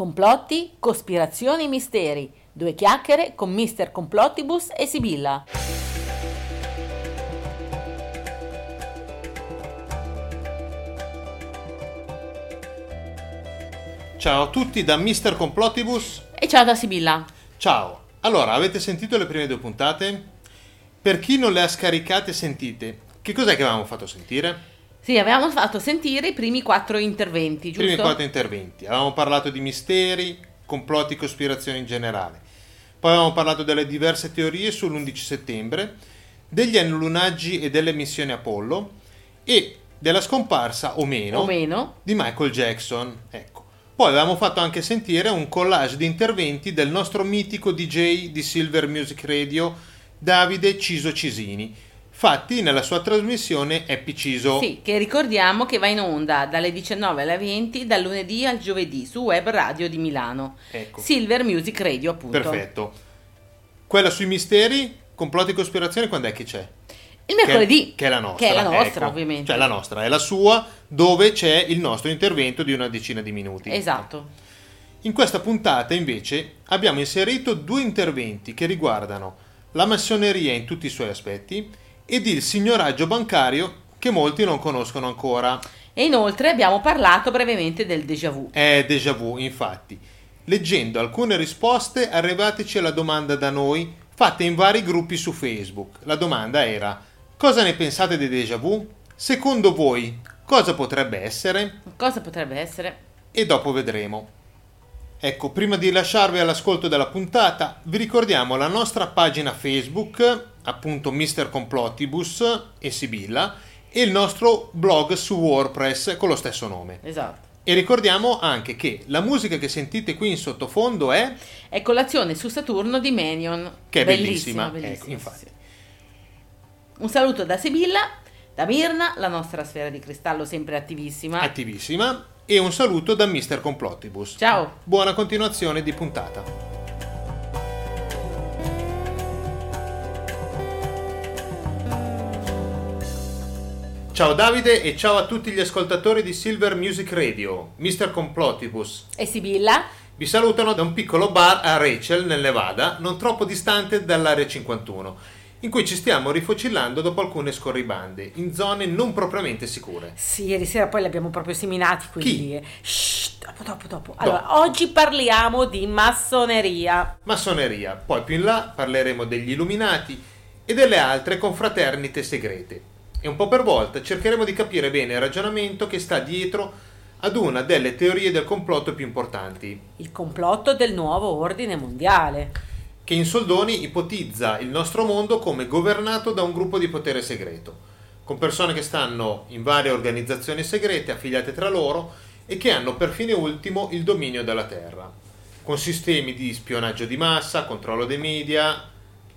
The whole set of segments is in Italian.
Complotti, cospirazioni e misteri. Due chiacchiere con Mr. Complottibus e Sibilla. Ciao a tutti da Mr. Complottibus. E ciao da Sibilla. Ciao. Allora, avete sentito le prime due puntate? Per chi non le ha scaricate e sentite, che cos'è che avevamo fatto sentire? Sì, avevamo fatto sentire i primi quattro interventi, I giusto? primi quattro interventi. Avevamo parlato di misteri, complotti e cospirazioni in generale. Poi avevamo parlato delle diverse teorie sull'11 settembre, degli annulunaggi e delle missioni Apollo e della scomparsa o meno, O meno. di Michael Jackson. Ecco. Poi avevamo fatto anche sentire un collage di interventi del nostro mitico DJ di Silver Music Radio, Davide Ciso Cisini, fatti nella sua trasmissione Happy Ciso. Sì, che ricordiamo che va in onda dalle 19 alle 20 dal lunedì al giovedì su Web Radio di Milano. Ecco. Silver Music Radio, appunto. Perfetto. Quella sui misteri, complotti e cospirazioni, quando è che c'è? Il mercoledì. Che, che è la nostra. Che è la nostra, ecco. ovviamente. Cioè la nostra, è la sua, dove c'è il nostro intervento di una decina di minuti. Esatto. In questa puntata, invece, abbiamo inserito due interventi che riguardano la massoneria in tutti i suoi aspetti ed il signoraggio bancario che molti non conoscono ancora. E inoltre abbiamo parlato brevemente del déjà vu. È déjà vu, infatti. Leggendo alcune risposte arrivateci alla domanda da noi, fatte in vari gruppi su Facebook. La domanda era: cosa ne pensate dei déjà vu? Secondo voi, cosa potrebbe essere? Cosa potrebbe essere? E dopo vedremo. Ecco, prima di lasciarvi all'ascolto della puntata, vi ricordiamo la nostra pagina Facebook, appunto Mr. Complottibus e Sibilla, e il nostro blog su WordPress con lo stesso nome. Esatto. E ricordiamo anche che la musica che sentite qui in sottofondo è È colazione su Saturno di Menion. che è bellissima, ecco, infatti. Un saluto da Sibilla, da Mirna, la nostra sfera di cristallo sempre attivissima. attivissima e un saluto da Mr. Complottibus. Ciao. Buona continuazione di puntata. Ciao Davide e ciao a tutti gli ascoltatori di Silver Music Radio, Mr. Complottibus. E Sibilla? Vi salutano da un piccolo bar a Rachel, nel Nevada, non troppo distante dall'area 51, in cui ci stiamo rifocillando dopo alcune scorribande, in zone non propriamente sicure. Sì, ieri sera poi li abbiamo proprio seminati, quindi... Chi? eh, Shh, dopo, dopo, dopo. Allora, oggi parliamo di massoneria. Massoneria, poi più in là parleremo degli Illuminati e delle altre confraternite segrete. E un po' per volta cercheremo di capire bene il ragionamento che sta dietro ad una delle teorie del complotto più importanti, Il complotto del nuovo ordine mondiale. Che in soldoni ipotizza il nostro mondo come governato da un gruppo di potere segreto, con persone che stanno in varie organizzazioni segrete affiliate tra loro e che hanno per fine ultimo il dominio della Terra, con sistemi di spionaggio di massa, controllo dei media,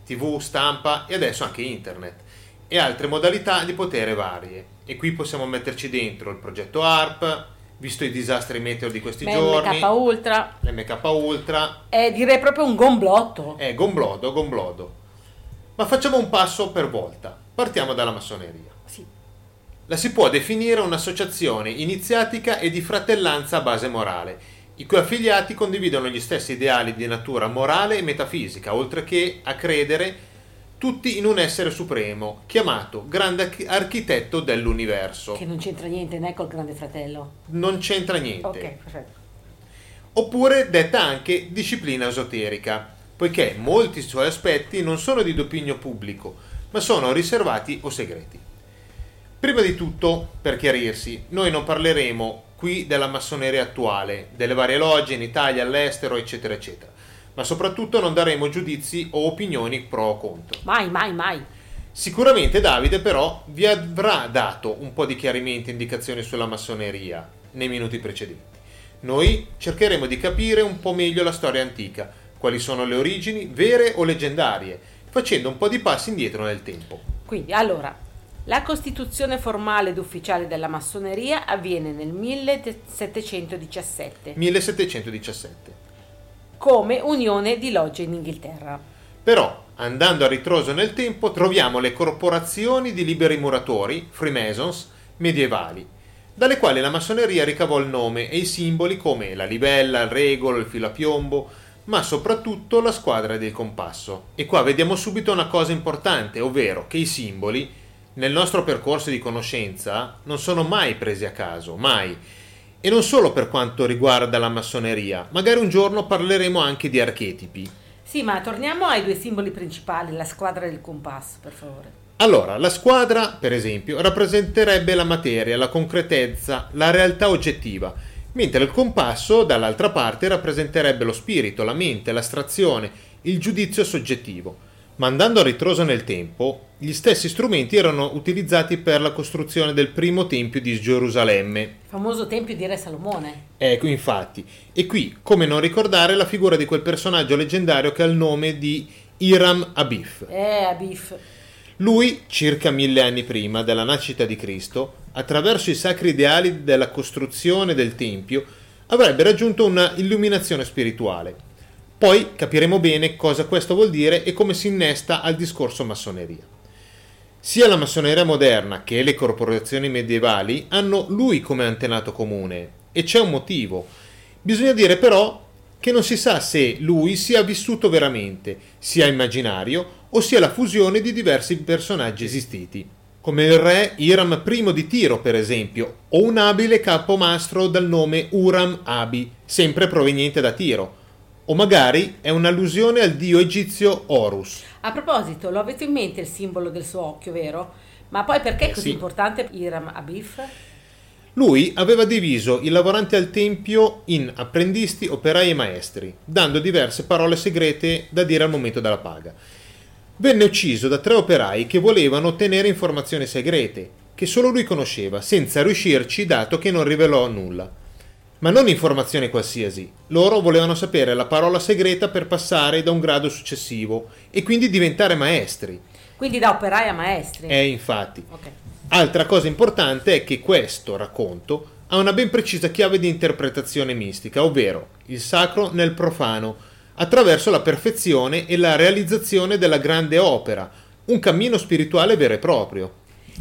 tv, stampa e adesso anche internet, e altre modalità di potere varie. E qui possiamo metterci dentro il progetto ARP, visto i disastri meteo di questi Beh, giorni, MK Ultra. l'MK Ultra, È direi proprio un gomblotto. è gomblodo, gomblodo. Ma facciamo un passo per volta. Partiamo dalla massoneria. Sì. La si può definire un'associazione iniziatica e di fratellanza a base morale, i cui affiliati condividono gli stessi ideali di natura morale e metafisica, oltre che a credere tutti in un essere supremo, chiamato Grande Arch- Architetto dell'Universo. Che non c'entra niente, né col grande fratello. Non c'entra niente. Ok, perfetto. oppure detta anche disciplina esoterica, poiché molti suoi aspetti non sono di dominio pubblico, ma sono riservati o segreti. Prima di tutto, per chiarirsi, noi non parleremo qui della massoneria attuale, delle varie logge in Italia, all'estero, eccetera, eccetera, ma soprattutto non daremo giudizi o opinioni pro o contro. Mai, mai, mai. Sicuramente Davide però vi avrà dato un po' di chiarimenti e indicazioni sulla massoneria nei minuti precedenti. Noi cercheremo di capire un po' meglio la storia antica, quali sono le origini, vere o leggendarie, facendo un po' di passi indietro nel tempo. Quindi, allora, la costituzione formale ed ufficiale della massoneria avviene nel 1717 1717. Come unione di logge in Inghilterra. Però, andando a ritroso nel tempo, troviamo le corporazioni di liberi muratori, Freemasons, medievali, dalle quali la massoneria ricavò il nome e i simboli come la livella, il regolo, il filo a piombo, ma soprattutto la squadra del compasso. E qua vediamo subito una cosa importante, ovvero che i simboli, nel nostro percorso di conoscenza, non sono mai presi a caso, mai. E non solo per quanto riguarda la massoneria, magari un giorno parleremo anche di archetipi. Sì, ma torniamo ai due simboli principali, la squadra del compasso, per favore. Allora, la squadra, per esempio, rappresenterebbe la materia, la concretezza, la realtà oggettiva, mentre il compasso, dall'altra parte, rappresenterebbe lo spirito, la mente, l'astrazione, il giudizio soggettivo. Ma andando a ritroso nel tempo, gli stessi strumenti erano utilizzati per la costruzione del primo tempio di Gerusalemme. Il famoso tempio di Re Salomone. Ecco, infatti. E qui, come non ricordare la figura di quel personaggio leggendario che ha il nome di Hiram Abif. Eh, Abif. Lui, circa mille anni prima della nascita di Cristo, attraverso i sacri ideali della costruzione del Tempio, avrebbe raggiunto una illuminazione spirituale. Poi capiremo bene cosa questo vuol dire e come si innesta al discorso massoneria. Sia la massoneria moderna che le corporazioni medievali hanno lui come antenato comune e c'è un motivo. Bisogna dire però che non si sa se lui sia vissuto veramente, sia immaginario o sia la fusione di diversi personaggi esistiti, come il re Hiram I di Tiro, per esempio, o un abile capomastro dal nome Uram Abi, sempre proveniente da Tiro. O magari è un'allusione al dio egizio Horus. A proposito, lo avete in mente il simbolo del suo occhio, vero? Ma poi perché è Eh, così sì. importante Hiram Abif? Lui aveva diviso i lavoranti al tempio in apprendisti, operai e maestri, dando diverse parole segrete da dire al momento della paga. Venne ucciso da tre operai che volevano ottenere informazioni segrete, che solo lui conosceva, senza riuscirci dato che non rivelò nulla. Ma non informazioni qualsiasi, loro volevano sapere la parola segreta per passare da un grado successivo e quindi diventare maestri. Quindi da operai a maestri. E infatti, Ok. Altra cosa importante è che questo racconto ha una ben precisa chiave di interpretazione mistica, ovvero il sacro nel profano, attraverso la perfezione e la realizzazione della grande opera, un cammino spirituale vero e proprio.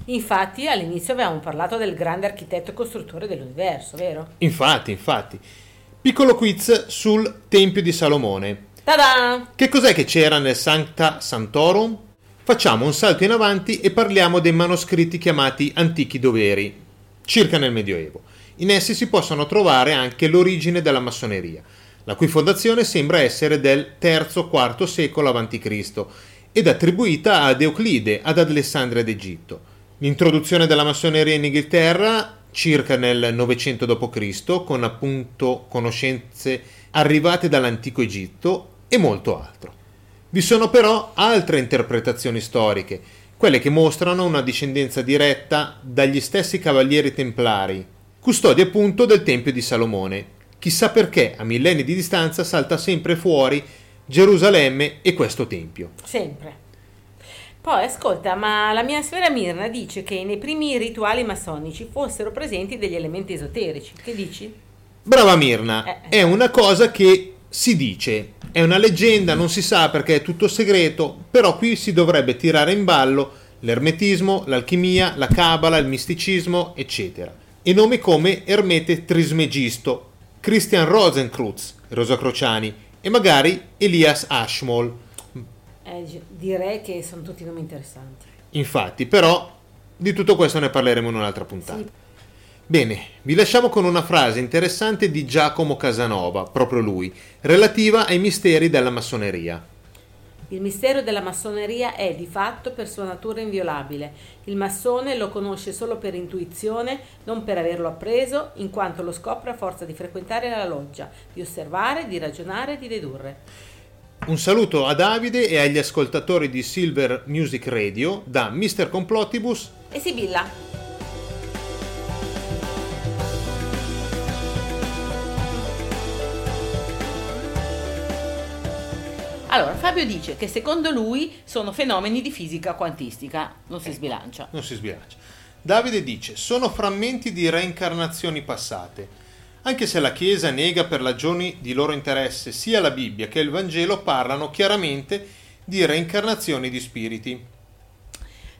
Infatti all'inizio avevamo parlato del grande architetto e costruttore dell'universo, vero? Infatti, infatti. Piccolo quiz sul Tempio di Salomone. Ta-da! Che cos'è che c'era nel Sancta Santorum? Facciamo un salto in avanti e parliamo dei manoscritti chiamati antichi doveri, circa nel Medioevo. In essi si possono trovare anche l'origine della massoneria, la cui fondazione sembra essere del III-IV secolo a.C. ed attribuita ad Euclide ad Alessandria d'Egitto. L'introduzione della massoneria in Inghilterra circa nel 900 d.C. con appunto conoscenze arrivate dall'antico Egitto e molto altro. Vi sono però altre interpretazioni storiche, quelle che mostrano una discendenza diretta dagli stessi cavalieri templari, custodi appunto del Tempio di Salomone. Chissà perché a millenni di distanza salta sempre fuori Gerusalemme e questo tempio. Sempre. Poi ascolta, ma la mia sfera Mirna dice che nei primi rituali massonici fossero presenti degli elementi esoterici. Che dici? Brava Mirna, Eh. è una cosa che si dice, è una leggenda, non si sa perché è tutto segreto, però qui si dovrebbe tirare in ballo l'ermetismo, l'alchimia, la cabala, il misticismo, eccetera. E nomi come Ermete Trismegisto, Christian Rosenkreutz, Rosacrociani e magari Elias Ashmole. Eh, direi che sono tutti nomi interessanti. Infatti, però, di tutto questo ne parleremo in un'altra puntata. Sì. Bene, vi lasciamo con una frase interessante di Giacomo Casanova, proprio lui, relativa ai misteri della massoneria. Il mistero della massoneria è di fatto per sua natura inviolabile. Il massone lo conosce solo per intuizione, non per averlo appreso, in quanto lo scopre a forza di frequentare la loggia, di osservare, di ragionare, di dedurre. Un saluto a Davide e agli ascoltatori di Silver Music Radio da Mr. Complotibus. E Sibilla, Allora, Fabio dice che secondo lui sono fenomeni di fisica quantistica, non si sbilancia. Non si sbilancia. Davide dice: Sono frammenti di reincarnazioni passate. Anche se la Chiesa nega per ragioni di loro interesse sia la Bibbia che il Vangelo parlano chiaramente di reincarnazioni di spiriti.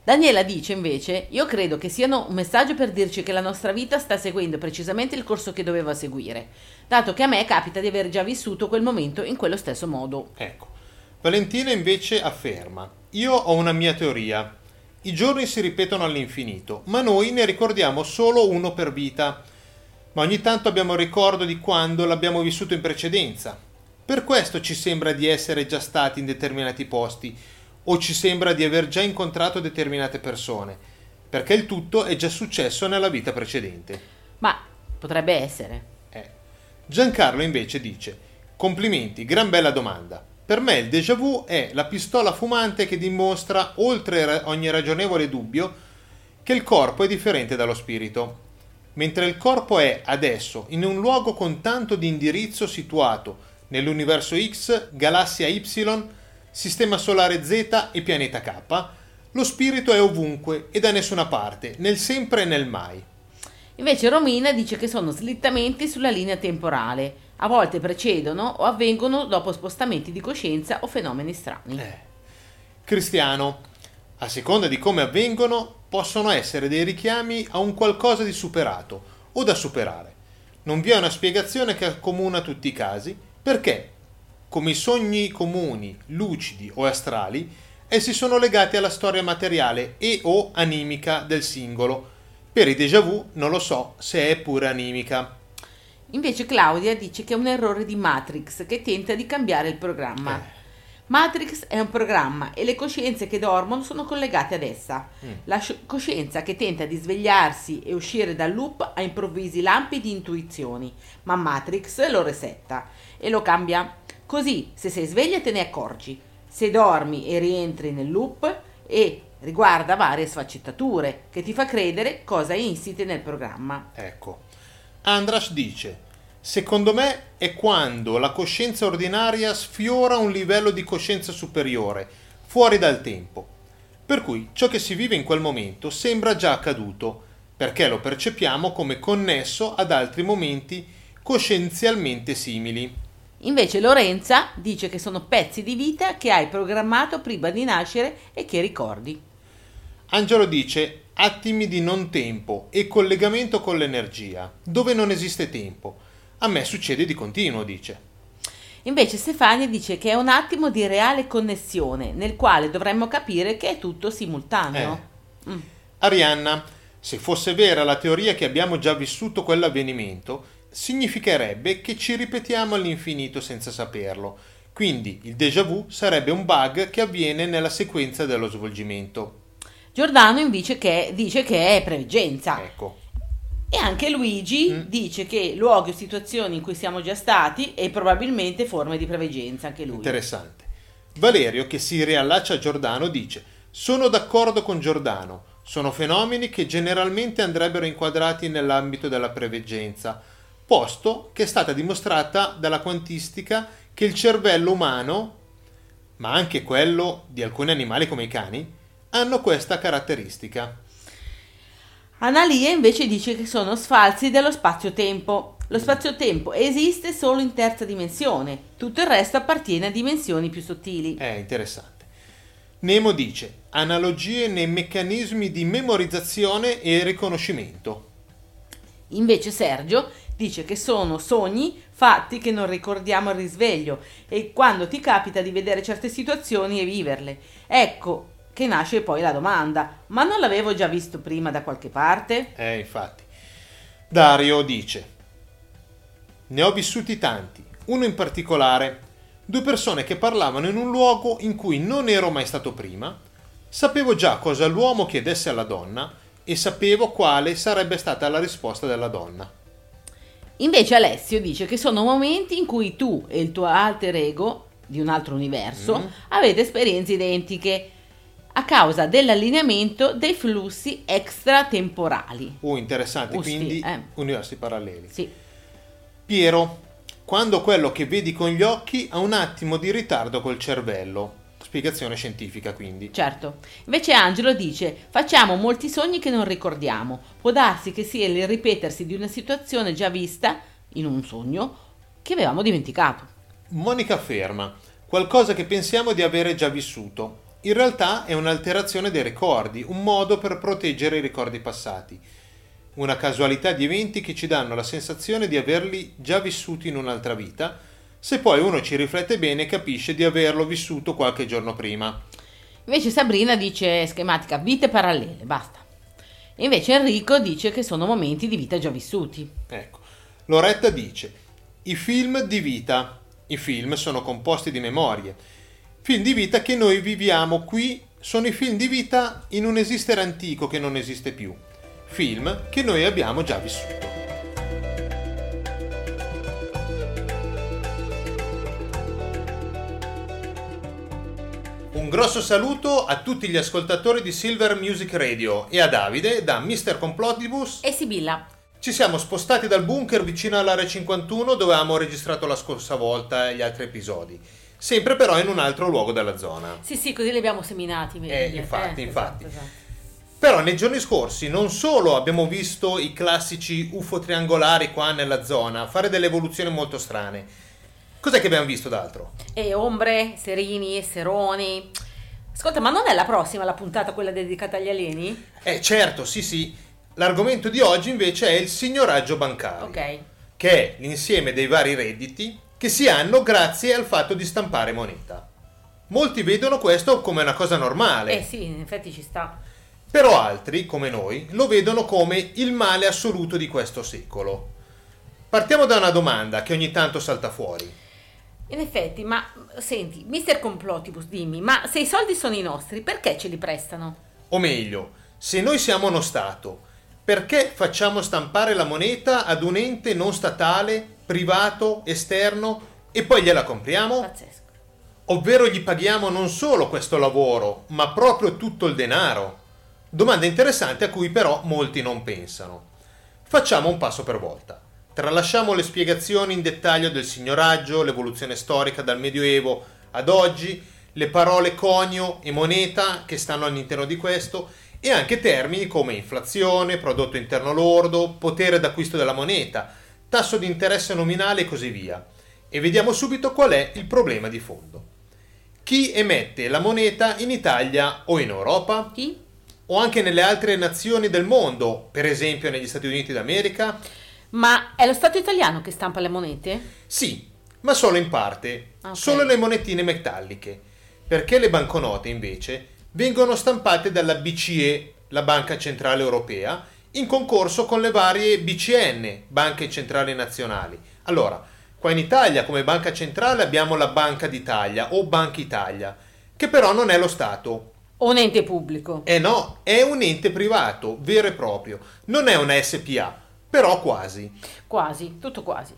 Daniela dice invece: Io credo che siano un messaggio per dirci che la nostra vita sta seguendo precisamente il corso che doveva seguire, dato che a me capita di aver già vissuto quel momento in quello stesso modo. Ecco. Valentina invece afferma: Io ho una mia teoria. I giorni si ripetono all'infinito, ma noi ne ricordiamo solo uno per vita. Ma ogni tanto abbiamo il ricordo di quando l'abbiamo vissuto in precedenza. Per questo ci sembra di essere già stati in determinati posti o ci sembra di aver già incontrato determinate persone, perché il tutto è già successo nella vita precedente. Ma potrebbe essere. Eh. Giancarlo invece dice: Complimenti, gran bella domanda. Per me il déjà vu è la pistola fumante che dimostra, oltre ogni ragionevole dubbio, che il corpo è differente dallo spirito. Mentre il corpo è adesso in un luogo con tanto di indirizzo situato nell'universo X, galassia Y, sistema solare Z e pianeta K, lo spirito è ovunque e da nessuna parte, nel sempre e nel mai. Invece Romina dice che sono slittamenti sulla linea temporale, a volte precedono o avvengono dopo spostamenti di coscienza o fenomeni strani. Eh. Cristiano, a seconda di come avvengono, possono essere dei richiami a un qualcosa di superato o da superare. Non vi è una spiegazione che accomuna tutti i casi, perché, come i sogni comuni, lucidi o astrali, essi sono legati alla storia materiale e o animica del singolo. Per i déjà vu non lo so se è pure animica. Invece Claudia dice che è un errore di Matrix che tenta di cambiare il programma. Eh. Matrix è un programma e le coscienze che dormono sono collegate ad essa. Mm. La sci- coscienza che tenta di svegliarsi e uscire dal loop ha improvvisi lampi di intuizioni, ma Matrix lo resetta e lo cambia. Così, se sei sveglia te ne accorgi, se dormi e rientri nel loop e riguarda varie sfaccettature che ti fa credere cosa insite nel programma. Ecco. Andras dice: Secondo me è quando la coscienza ordinaria sfiora un livello di coscienza superiore, fuori dal tempo. Per cui ciò che si vive in quel momento sembra già accaduto, perché lo percepiamo come connesso ad altri momenti coscienzialmente simili. Invece Lorenza dice che sono pezzi di vita che hai programmato prima di nascere e che ricordi. Angelo dice attimi di non tempo e collegamento con l'energia, dove non esiste tempo. A me succede di continuo, dice. Invece Stefania dice che è un attimo di reale connessione nel quale dovremmo capire che è tutto simultaneo. Mm. Arianna, se fosse vera la teoria che abbiamo già vissuto quell'avvenimento, significherebbe che ci ripetiamo all'infinito senza saperlo. Quindi il déjà vu sarebbe un bug che avviene nella sequenza dello svolgimento. Giordano invece che, dice che è preveggenza. Ecco. E anche Luigi Mm. dice che luoghi o situazioni in cui siamo già stati e probabilmente forme di preveggenza, anche lui. Interessante. Valerio, che si riallaccia a Giordano, dice: Sono d'accordo con Giordano. Sono fenomeni che generalmente andrebbero inquadrati nell'ambito della preveggenza, posto che è stata dimostrata dalla quantistica che il cervello umano, ma anche quello di alcuni animali come i cani, hanno questa caratteristica. Analia invece dice che sono sfalsi dello spazio-tempo. Lo spazio-tempo esiste solo in terza dimensione, tutto il resto appartiene a dimensioni più sottili. È interessante. Nemo dice: analogie nei meccanismi di memorizzazione e riconoscimento. Invece Sergio dice che sono sogni fatti che non ricordiamo al risveglio e quando ti capita di vedere certe situazioni e viverle. Ecco che nasce poi la domanda, ma non l'avevo già visto prima da qualche parte? Eh, infatti. Dario dice: Ne ho vissuti tanti, uno in particolare, due persone che parlavano in un luogo in cui non ero mai stato prima, sapevo già cosa l'uomo chiedesse alla donna e sapevo quale sarebbe stata la risposta della donna. Invece Alessio dice che sono momenti in cui tu e il tuo alter ego di un altro universo Mm. avete esperienze identiche a causa dell'allineamento dei flussi extratemporali. Uh, interessante, Usti, quindi eh. universi paralleli. Sì. Piero, quando quello che vedi con gli occhi ha un attimo di ritardo col cervello. Spiegazione scientifica, quindi. Certo. Invece Angelo dice: Facciamo molti sogni che non ricordiamo. Può darsi che sia il ripetersi di una situazione già vista in un sogno che avevamo dimenticato. Monica afferma qualcosa che pensiamo di avere già vissuto. In realtà è un'alterazione dei ricordi, un modo per proteggere i ricordi passati, una casualità di eventi che ci danno la sensazione di averli già vissuti in un'altra vita, se poi uno ci riflette bene capisce di averlo vissuto qualche giorno prima. Invece Sabrina dice schematica vite parallele, basta. E invece Enrico dice che sono momenti di vita già vissuti. Ecco. Loretta dice i film di vita. I film sono composti di memorie. Film di vita che noi viviamo qui sono i film di vita in un esistere antico che non esiste più. Film che noi abbiamo già vissuto. Un grosso saluto a tutti gli ascoltatori di Silver Music Radio e a Davide da Mr. Complotibus E Sibilla. Ci siamo spostati dal bunker vicino all'area 51 dove avevamo registrato la scorsa volta gli altri episodi. Sempre però in un altro luogo della zona. Sì, sì, così li abbiamo seminati. Eh, meglio. infatti, Eh, infatti. esatto, esatto. Però nei giorni scorsi non solo abbiamo visto i classici UFO triangolari qua nella zona fare delle evoluzioni molto strane. Cos'è che abbiamo visto d'altro? E ombre, serini, seroni. Ascolta, ma non è la prossima la puntata quella dedicata agli alieni? Eh certo, sì sì. L'argomento di oggi invece è il signoraggio bancario. Ok. che è l'insieme dei vari redditi che si hanno grazie al fatto di stampare moneta. Molti vedono questo come una cosa normale, Eh sì, in effetti ci sta. però altri, come noi, lo vedono come il male assoluto di questo secolo. Partiamo da una domanda che ogni tanto salta fuori. In effetti, ma senti, Mister Complotibus, dimmi, ma se i soldi sono i nostri, perché ce li prestano? O meglio, se noi siamo uno Stato, perché facciamo stampare la moneta ad un ente non statale, privato, esterno e poi gliela compriamo? Pazzesco. Ovvero gli paghiamo non solo questo lavoro, ma proprio tutto il denaro? Domanda interessante a cui però molti non pensano. Facciamo un passo per volta. Tralasciamo le spiegazioni in dettaglio del signoraggio, l'evoluzione storica dal Medioevo ad oggi, le parole conio e moneta che stanno all'interno di questo e anche termini come inflazione, prodotto interno lordo, potere d'acquisto della moneta, tasso di interesse nominale e così via. E vediamo subito qual è il problema di fondo. Chi emette la moneta in Italia o in Europa? Chi? O anche nelle altre nazioni del mondo, per esempio negli Stati Uniti d'America? Ma è lo Stato italiano che stampa le monete? Sì, ma solo in parte, Ok. solo le monetine metalliche, perché le banconote invece vengono stampate dalla BCE, la Banca Centrale Europea, in concorso con le varie BCN, Banche Centrali Nazionali. Allora, qua in Italia come banca centrale abbiamo la Banca d'Italia o Banca Italia, che però non è lo Stato, O un ente pubblico? eh no, è un ente privato, vero e proprio, non è una SPA, però quasi. Quasi, tutto quasi.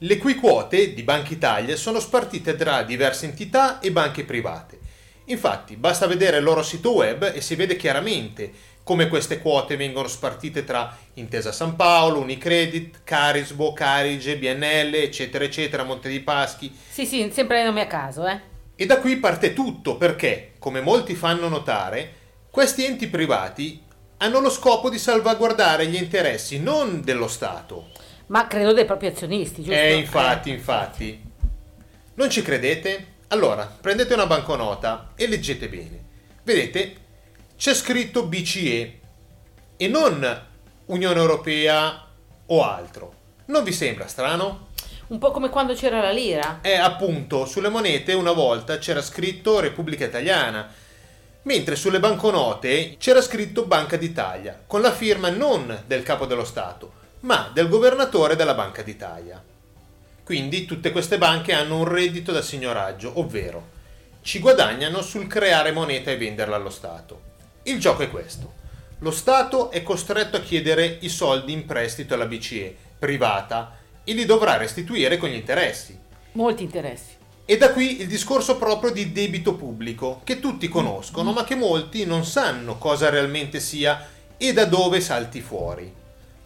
Le cui quote di Banca Italia sono spartite tra diverse entità e banche private. Infatti, basta vedere il loro sito web e si vede chiaramente come queste quote vengono spartite tra Intesa San Paolo, Unicredit, Carisbo, Carige, BNL, eccetera, eccetera, Monte dei Paschi. Sì, sì, sempre nomi a caso, eh. E da qui parte tutto perché, come molti fanno notare, questi enti privati hanno lo scopo di salvaguardare gli interessi non dello Stato, Ma credo dei propri azionisti, giusto? eh, infatti, Eh, infatti. Non ci credete? Allora, prendete una banconota e leggete bene. Vedete, c'è scritto BCE e non Unione Europea o altro. Non vi sembra strano? Un po' come quando c'era la lira. Eh, appunto, sulle monete una volta c'era scritto Repubblica Italiana, mentre sulle banconote c'era scritto Banca d'Italia, con la firma non del capo dello Stato, ma del governatore della Banca d'Italia. Quindi tutte queste banche hanno un reddito da signoraggio, ovvero ci guadagnano sul creare moneta e venderla allo Stato. Il gioco è questo. Lo Stato è costretto a chiedere i soldi in prestito alla BCE, privata, e li dovrà restituire con gli interessi. Molti interessi. E da qui il discorso proprio di debito pubblico, che tutti conoscono, ma che molti non sanno cosa realmente sia e da dove salti fuori.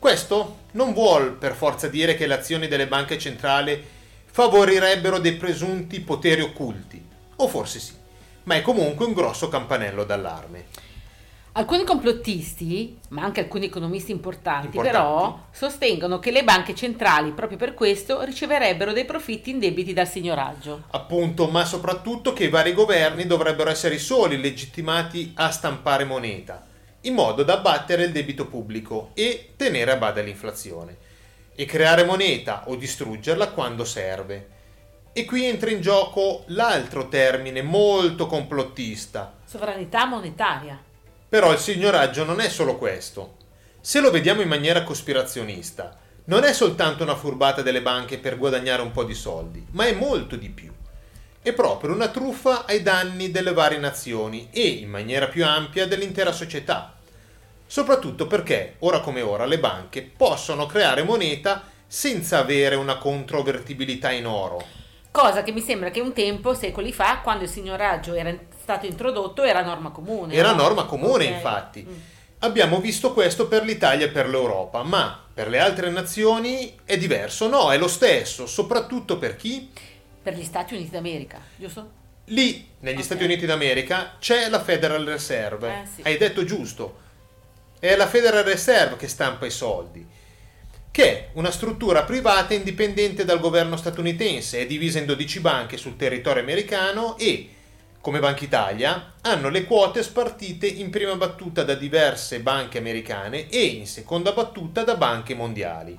Questo non vuol per forza dire che le azioni delle banche centrali favorirebbero dei presunti poteri occulti, o forse sì, ma è comunque un grosso campanello d'allarme. Alcuni complottisti, ma anche alcuni economisti importanti, Importanti. però, sostengono che le banche centrali, proprio per questo, riceverebbero dei profitti indebiti dal signoraggio. Appunto, ma soprattutto che i vari governi dovrebbero essere i soli legittimati a stampare moneta, in modo da abbattere il debito pubblico e tenere a bada l'inflazione, e creare moneta o distruggerla quando serve. E qui entra in gioco l'altro termine molto complottista, Sovranità monetaria. Però il signoraggio non è solo questo. Se lo vediamo in maniera cospirazionista, non è soltanto una furbata delle banche per guadagnare un po' di soldi, ma è molto di più. È proprio una truffa ai danni delle varie nazioni e, in maniera più ampia, dell'intera società. Soprattutto perché, ora come ora, le banche possono creare moneta senza avere una controvertibilità in oro. Cosa che mi sembra che un tempo, secoli fa, quando il signoraggio era stato introdotto, era norma comune. Era no? norma comune, Ok. infatti. Mm. Abbiamo visto questo per l'Italia e per l'Europa, ma per le altre nazioni è diverso? No, è lo stesso, soprattutto per chi? Per gli Stati Uniti d'America, giusto? Lì, negli Ok. Stati Uniti d'America, c'è la Federal Reserve. Eh, sì. Hai detto giusto. È la Federal Reserve che stampa i soldi, che è una struttura privata indipendente dal governo statunitense, è divisa in 12 banche sul territorio americano e, come Banca Italia, hanno le quote spartite in prima battuta da diverse banche americane e in seconda battuta da banche mondiali.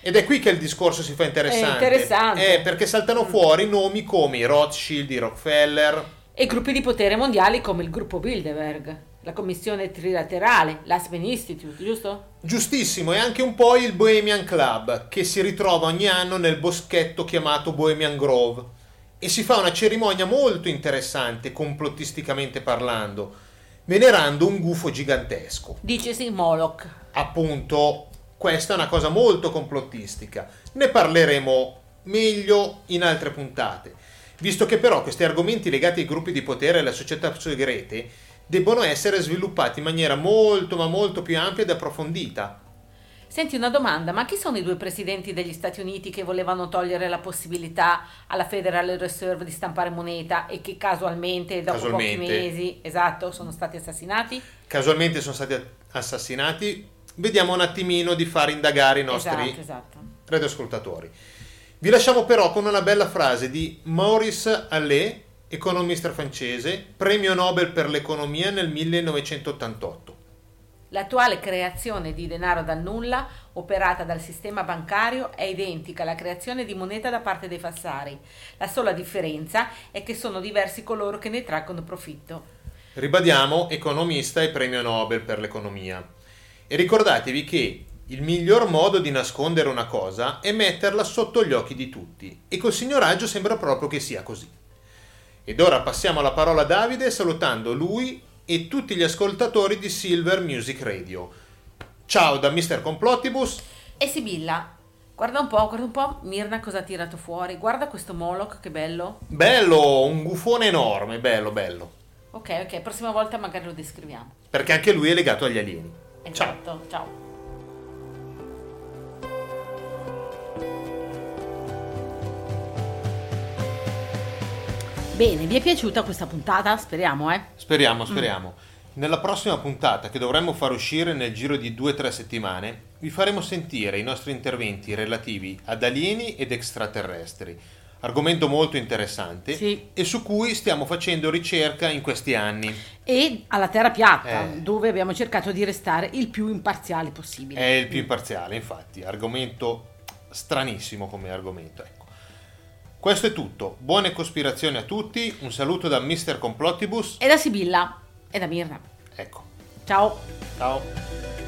Ed è qui che il discorso si fa interessante. interessante. Eh, perché saltano fuori nomi come i Rothschild, i Rockefeller, E gruppi di potere mondiali come il gruppo Bilderberg, la commissione trilaterale, l'Aspen Institute, giusto? Giustissimo, e anche un po' il Bohemian Club, che si ritrova ogni anno nel boschetto chiamato Bohemian Grove. E si fa una cerimonia molto interessante, complottisticamente parlando, venerando un gufo gigantesco. Dicesi Moloch. Appunto, questa è una cosa molto complottistica. Ne parleremo meglio in altre puntate, visto che però questi argomenti legati ai gruppi di potere e alle società segrete debbono essere sviluppati in maniera molto ma molto più ampia ed approfondita. Senti una domanda, ma chi sono i due presidenti degli Stati Uniti che volevano togliere la possibilità alla Federal Reserve di stampare moneta e che casualmente dopo Casualmente. pochi mesi, esatto, sono stati assassinati? Casualmente sono stati assassinati. Vediamo un attimino di far indagare i nostri Esatto, esatto. radioascoltatori. Vi lasciamo però con una bella frase di Maurice Allais, economista francese, premio Nobel per l'economia nel 1988. L'attuale creazione di denaro dal nulla, operata dal sistema bancario, è identica alla creazione di moneta da parte dei fassari. La sola differenza è che sono diversi coloro che ne traggono profitto. Ribadiamo, economista e premio Nobel per l'economia. E ricordatevi che il miglior modo di nascondere una cosa è metterla sotto gli occhi di tutti, e col signoraggio sembra proprio che sia così. Ed ora passiamo la parola a Davide salutando lui e tutti gli ascoltatori di Silver Music Radio. Ciao da Mr. Complottibus. E Sibilla, guarda un po', guarda un po', Mirna cosa ha tirato fuori. Guarda questo Moloch, che bello. Bello, un gufone enorme, bello, bello. Ok, ok, prossima volta magari lo descriviamo. Perché anche lui è legato agli alieni. Ciao. Esatto, ciao. Bene, vi è piaciuta questa puntata? Speriamo, eh? Speriamo, speriamo. Nella prossima puntata, che dovremmo far uscire nel giro di 2-3 settimane, vi faremo sentire i nostri interventi relativi ad alieni ed extraterrestri. Argomento molto interessante Sì. e su cui stiamo facendo ricerca in questi anni. E alla terra piatta, Eh. dove abbiamo cercato di restare il più imparziali possibile. È il più imparziale, infatti. Argomento stranissimo come argomento. Questo è tutto. Buone cospirazioni a tutti. Un saluto da Mr. Complottibus. E da Sibilla e da Mirna. Ecco. Ciao. Ciao.